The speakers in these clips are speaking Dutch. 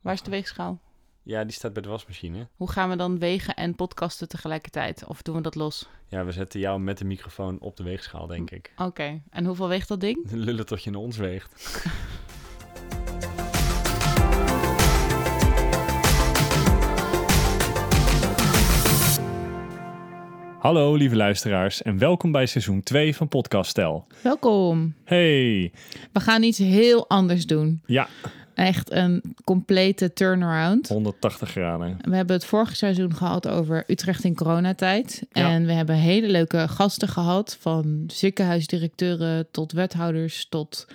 Waar is de weegschaal? Ja, die staat bij de wasmachine. Hoe gaan we dan wegen en podcasten tegelijkertijd? Of doen we dat los? Ja, we zetten jou met de microfoon op de weegschaal, denk ik. Oké, en hoeveel weegt dat ding? Lullen tot je naar ons weegt. Hallo lieve luisteraars en welkom bij seizoen 2 van Podcast Stel. Welkom. Hey, We gaan iets heel anders doen. ja, Echt een complete turnaround. 180 graden. We hebben het vorige seizoen gehad over Utrecht in coronatijd. Ja. En we hebben hele leuke gasten gehad. Van ziekenhuisdirecteuren tot wethouders tot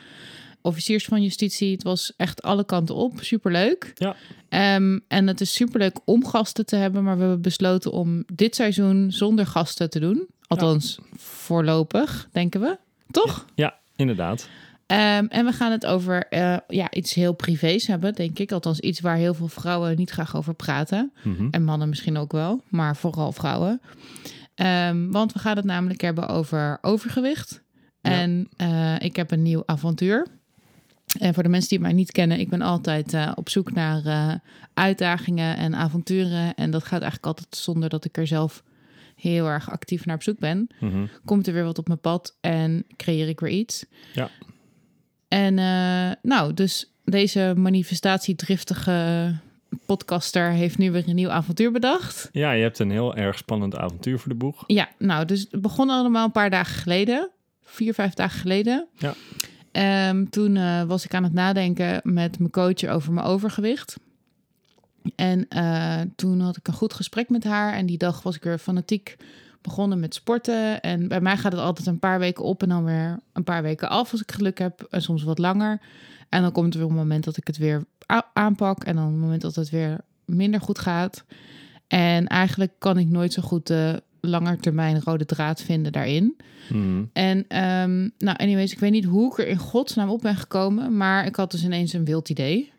officiers van justitie. Het was echt alle kanten op. Superleuk. Ja. Ehm, en het is superleuk om gasten te hebben. Maar we hebben besloten om dit seizoen zonder gasten te doen. Althans, voorlopig, denken we. Toch? Ja, inderdaad. Ehm, en we gaan het over eh, ja, iets heel privés hebben, denk ik. Althans, iets waar heel veel vrouwen niet graag over praten. Mhm. En mannen misschien ook wel, maar vooral vrouwen. Ehm, want we gaan het namelijk hebben over overgewicht. Ja. En eh, ik heb een nieuw avontuur. En voor de mensen die mij niet kennen, ik ben altijd eh, op zoek naar uitdagingen en avonturen. En dat gaat eigenlijk altijd zonder dat ik er zelf heel erg actief naar op zoek ben Mhm. komt er weer wat op mijn pad en creëer ik weer iets. Ja. En eh, nou, dus deze manifestatiedriftige podcaster heeft nu weer een nieuw avontuur bedacht. Ja, je hebt een heel erg spannend avontuur voor de boeg. Ja, nou, dus het begon allemaal een paar dagen geleden. Vier, vijf dagen geleden. Ja. Ehm, toen eh, was ik aan het nadenken met mijn coach over mijn overgewicht. En eh, toen had ik een goed gesprek met haar. En die dag was ik weer fanatiek begonnen met sporten. En bij mij gaat het altijd een paar weken op en dan weer een paar weken af als ik geluk heb. En soms wat langer. En dan komt er weer een moment dat ik het weer aanpak. En dan een moment dat het weer minder goed gaat. En eigenlijk kan ik nooit zo goed de langetermijn rode draad vinden daarin. Mhm. En ehm, nou, anyways, ik weet niet hoe ik er in godsnaam op ben gekomen, maar ik had dus ineens een wild idee.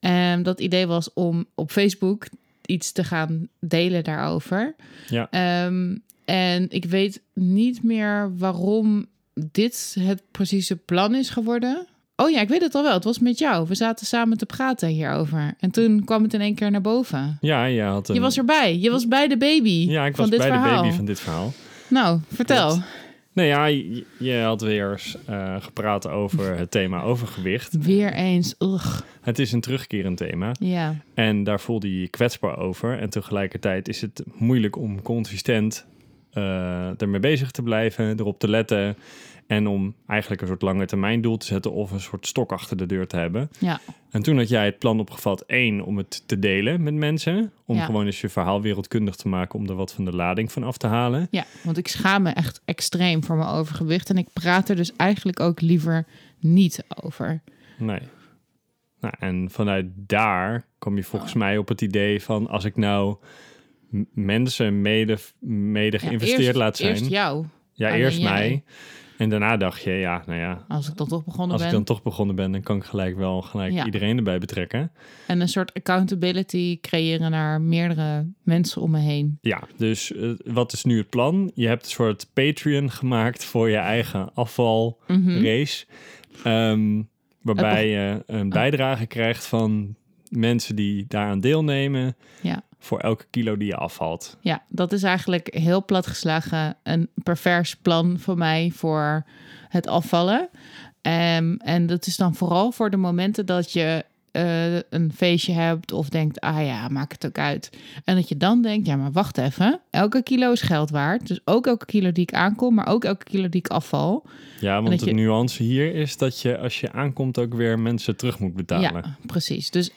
En dat idee was om op Facebook iets te gaan delen daarover. Ja. Ehm, en ik weet niet meer waarom dit het precieze plan is geworden. Oh ja, ik weet het al wel. Het was met jou. We zaten samen te praten hierover. En toen kwam het in één keer naar boven. Ja, je had een... Je was erbij. Je was bij de baby Ja, ik was bij verhaal. de baby van dit verhaal. Nou, vertel. Klopt. Nee, ja, je, je had weer eens eh, gepraat over het thema overgewicht. Weer eens. Ugh. Het is een terugkerend thema. Ja. En daar voelde je je kwetsbaar over. En tegelijkertijd is het moeilijk om consistent eh, ermee bezig te blijven, erop te letten. En om eigenlijk een soort lange termijn doel te zetten of een soort stok achter de deur te hebben. Ja. En toen had jij het plan opgevat, één, om het te delen met mensen. Om Ja. gewoon eens je verhaal wereldkundig te maken, om er wat van de lading van af te halen. Ja, want ik schaam me echt extreem voor mijn overgewicht. En ik praat er dus eigenlijk ook liever niet over. Nee. Nou, en vanuit daar kom je volgens mij op het idee van als ik nou mensen mede, mede Ja, geïnvesteerd eerst- laat zijn. Eerst jou, ja, alleen eerst jij. En daarna dacht je, ja, nou ja, als ik dan toch begonnen als ik ben. dan toch begonnen ben, dan kan ik gelijk wel gelijk Ja. iedereen erbij betrekken. En een soort accountability creëren naar meerdere mensen om me heen. Ja, dus eh, wat is nu het plan? Je hebt een soort Patreon gemaakt voor je eigen afvalrace. Mhm. Ehm, waarbij je een bijdrage krijgt van mensen die daaraan deelnemen. Ja. Voor elke kilo die je afvalt. Ja, dat is eigenlijk heel platgeslagen een pervers plan voor mij voor het afvallen. Ehm, en dat is dan vooral voor de momenten dat je eh, een feestje hebt of denkt, ah ja, maak het ook uit. En dat je dan denkt, ja, maar wacht even, elke kilo is geld waard. Dus ook elke kilo die ik aankom, maar ook elke kilo die ik afval. Ja, want de je- nuance hier is dat je als je aankomt ook weer mensen terug moet betalen. Ja, precies. Dus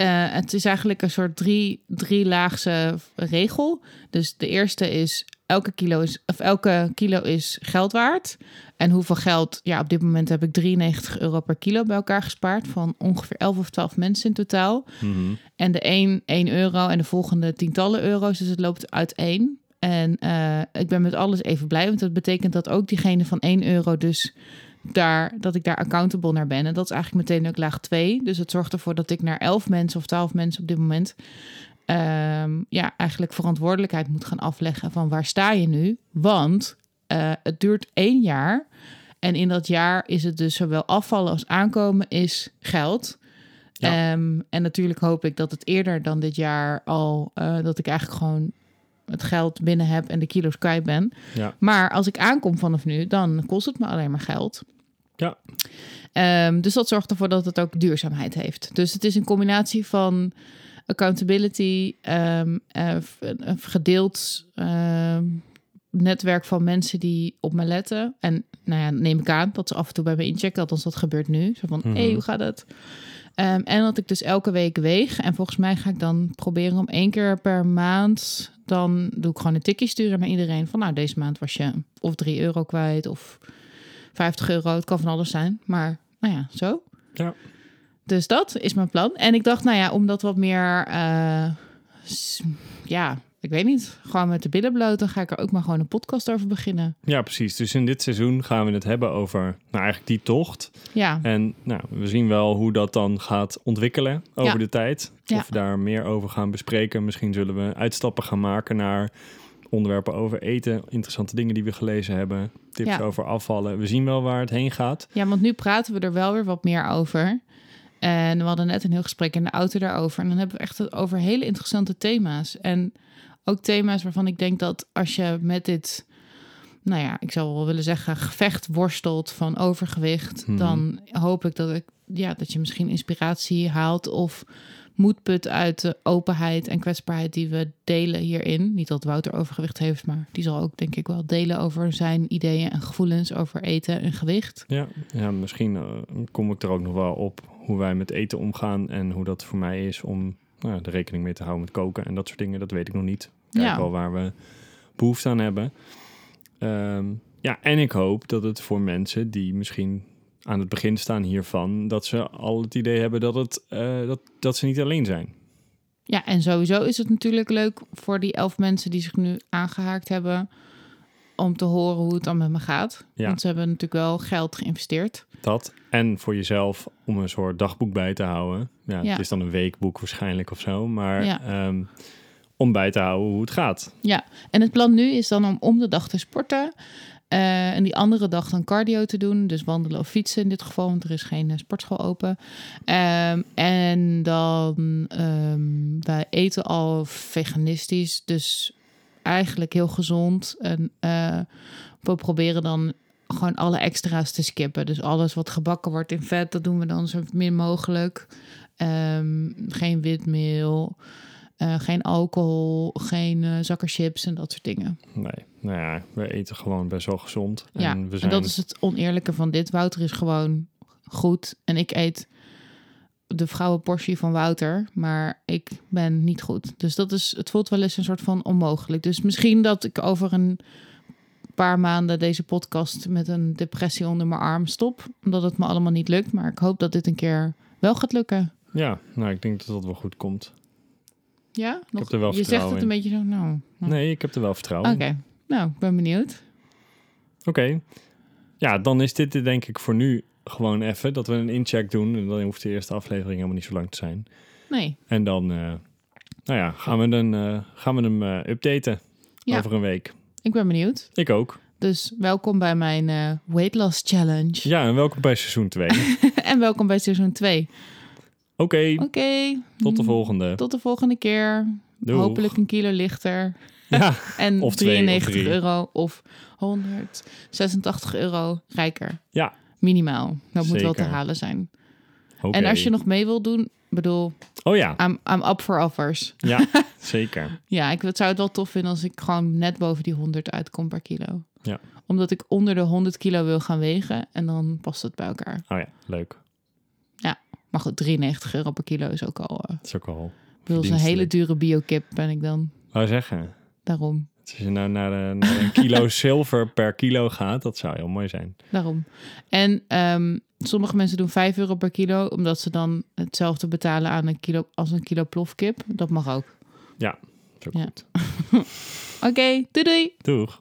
eh, het is eigenlijk een soort drie, drie laagse regel. Dus de eerste is elke kilo is, of elke kilo is geld waard. En hoeveel geld? Ja, op dit moment heb ik 93 euro per kilo bij elkaar gespaard. Van ongeveer 11 of 12 mensen in totaal. Mhm. En de een 1 euro en de volgende tientallen euro's. Dus het loopt uiteen. En eh, ik ben met alles even blij. Want dat betekent dat ook diegene van 1 euro dus daar, dat ik daar accountable naar ben. En dat is eigenlijk meteen ook laag 2. Dus het zorgt ervoor dat ik naar 11 mensen of 12 mensen op dit moment... ehm, ja, eigenlijk verantwoordelijkheid moet gaan afleggen van waar sta je nu? Want eh, het duurt één jaar. En in dat jaar is het dus zowel afvallen als aankomen is geld. Ja. Ehm, en natuurlijk hoop ik dat het eerder dan dit jaar al... eh, dat ik eigenlijk gewoon het geld binnen heb en de kilo's kwijt ben. Ja. Maar als ik aankom vanaf nu, dan kost het me alleen maar geld. Ja. Ehm, dus dat zorgt ervoor dat het ook duurzaamheid heeft. Dus het is een combinatie van accountability, ehm, eh, een gedeeld ehm, netwerk van mensen die op me letten. En nou ja, neem ik aan dat ze af en toe bij me inchecken. Althans, dat gebeurt nu. Zo van, hé, Mhm. hey, hoe gaat het? En dat ik dus elke week weeg. En volgens mij ga ik dan proberen om één keer per maand... dan doe ik gewoon een tikje sturen naar iedereen. Van nou, deze maand was je of 3 euro kwijt of 50 euro. Het kan van alles zijn. Maar nou ja, zo. Ja. Dus dat is mijn plan. En ik dacht, nou ja, om dat wat meer... eh, ja, ik weet niet. Gewoon met de billen bloot. Dan ga ik er ook maar gewoon een podcast over beginnen. Ja, precies. Dus in dit seizoen gaan we het hebben over nou, eigenlijk die tocht. Ja, En nou, we zien wel hoe dat dan gaat ontwikkelen over Ja. de tijd. Ja. Of we daar meer over gaan bespreken. Misschien zullen we uitstappen gaan maken naar onderwerpen over eten. Interessante dingen die we gelezen hebben. Tips Ja. over afvallen. We zien wel waar het heen gaat. Ja, want nu praten we er wel weer wat meer over. En we hadden net een heel gesprek in de auto daarover. En dan hebben we echt het over hele interessante thema's. En ook thema's waarvan ik denk dat als je met dit, nou ja, ik zou wel willen zeggen, gevecht worstelt van overgewicht, Mhm. dan hoop ik dat, ik ja, dat je misschien inspiratie haalt of moed put uit de openheid en kwetsbaarheid die we delen hierin. Niet dat Wouter overgewicht heeft, maar die zal ook denk ik wel delen over zijn ideeën en gevoelens over eten en gewicht. Ja, ja misschien eh, kom ik er ook nog wel op hoe wij met eten omgaan. En hoe dat voor mij is om nou, ja, er rekening mee te houden met koken en dat soort dingen. Dat weet ik nog niet. Kijk Ja. wel waar we behoefte aan hebben. Ehm, ja, en ik hoop dat het voor mensen die misschien aan het begin staan hiervan, dat ze al het idee hebben dat, het, eh, dat, dat ze niet alleen zijn. Ja, en sowieso is het natuurlijk leuk voor die elf mensen die zich nu aangehaakt hebben. Om te horen hoe het dan met me gaat. Ja. Want ze hebben natuurlijk wel geld geïnvesteerd. Dat. En voor jezelf om een soort dagboek bij te houden. Ja, Ja. Het is dan een weekboek waarschijnlijk of zo. Maar Ja. ehm, om bij te houden hoe het gaat. Ja, en het plan nu is dan om om de dag te sporten. eh, en die andere dag dan cardio te doen. Dus wandelen of fietsen in dit geval, want er is geen eh, sportschool open. Ehm, en dan, ehm, wij eten al veganistisch. Dus eigenlijk heel gezond. En eh, we proberen dan gewoon alle extra's te skippen. Dus alles wat gebakken wordt in vet, dat doen we dan zo min mogelijk. Ehm, geen witmeel. Eh, geen alcohol, geen eh, zakken chips en dat soort dingen. Nee, nou ja, we eten gewoon best wel gezond. ja, en we en zijn... dat is het oneerlijke van dit. Wouter is gewoon goed en ik eet de vrouwenportie van Wouter, maar ik ben niet goed. Dus dat is, het voelt wel eens een soort van onmogelijk. Dus misschien dat ik over een paar maanden deze podcast met een depressie onder mijn arm stop, omdat het me allemaal niet lukt. Maar ik hoop dat dit een keer wel gaat lukken. Ja, nou, ik denk dat dat wel goed komt. Ja, Nog- heb er wel je zegt het een beetje zo, nou. nou. Nee, ik heb er wel vertrouwen Oké, nou, ik ben benieuwd. Oké. Ja, dan is dit denk ik voor nu gewoon even dat we een incheck doen. En dan hoeft de eerste aflevering helemaal niet zo lang te zijn. Nee, En dan, eh, nou ja, gaan we, dan, eh, gaan we hem eh, updaten Ja. over een week. ik ben benieuwd. Ik ook. Dus welkom bij mijn weight loss challenge. Ja, en welkom bij seizoen 2. en welkom bij seizoen 2. Oké, Oké. tot de volgende. Tot de volgende keer. Doeg. Hopelijk een kilo lichter. Ja, En Of twee, of 93 drie. euro of 186 euro rijker. ja. Minimaal. Dat moet wel te halen zijn. En als je nog mee wil doen, bedoel, Oh ja, I'm, I'm up for offers. ja, zeker. Ja, ik zou het wel tof vinden als ik gewoon net boven die 100 uitkom per kilo. Ja. Omdat ik onder de 100 kilo wil gaan wegen en dan past het bij elkaar. Oh ja, leuk. Maar goed, 93 euro per kilo is ook al... Dat is ook al ik bedoel, zo'n hele dure biokip ben ik dan. Wou zeggen, Daarom, als je nou naar, naar een kilo zilver per kilo gaat, dat zou heel mooi zijn. daarom. En ehm, sommige mensen doen 5 euro per kilo, omdat ze dan hetzelfde betalen aan een kilo als een kilo plofkip. Dat mag ook. Ja. goed. Oké, doei doei! Doeg.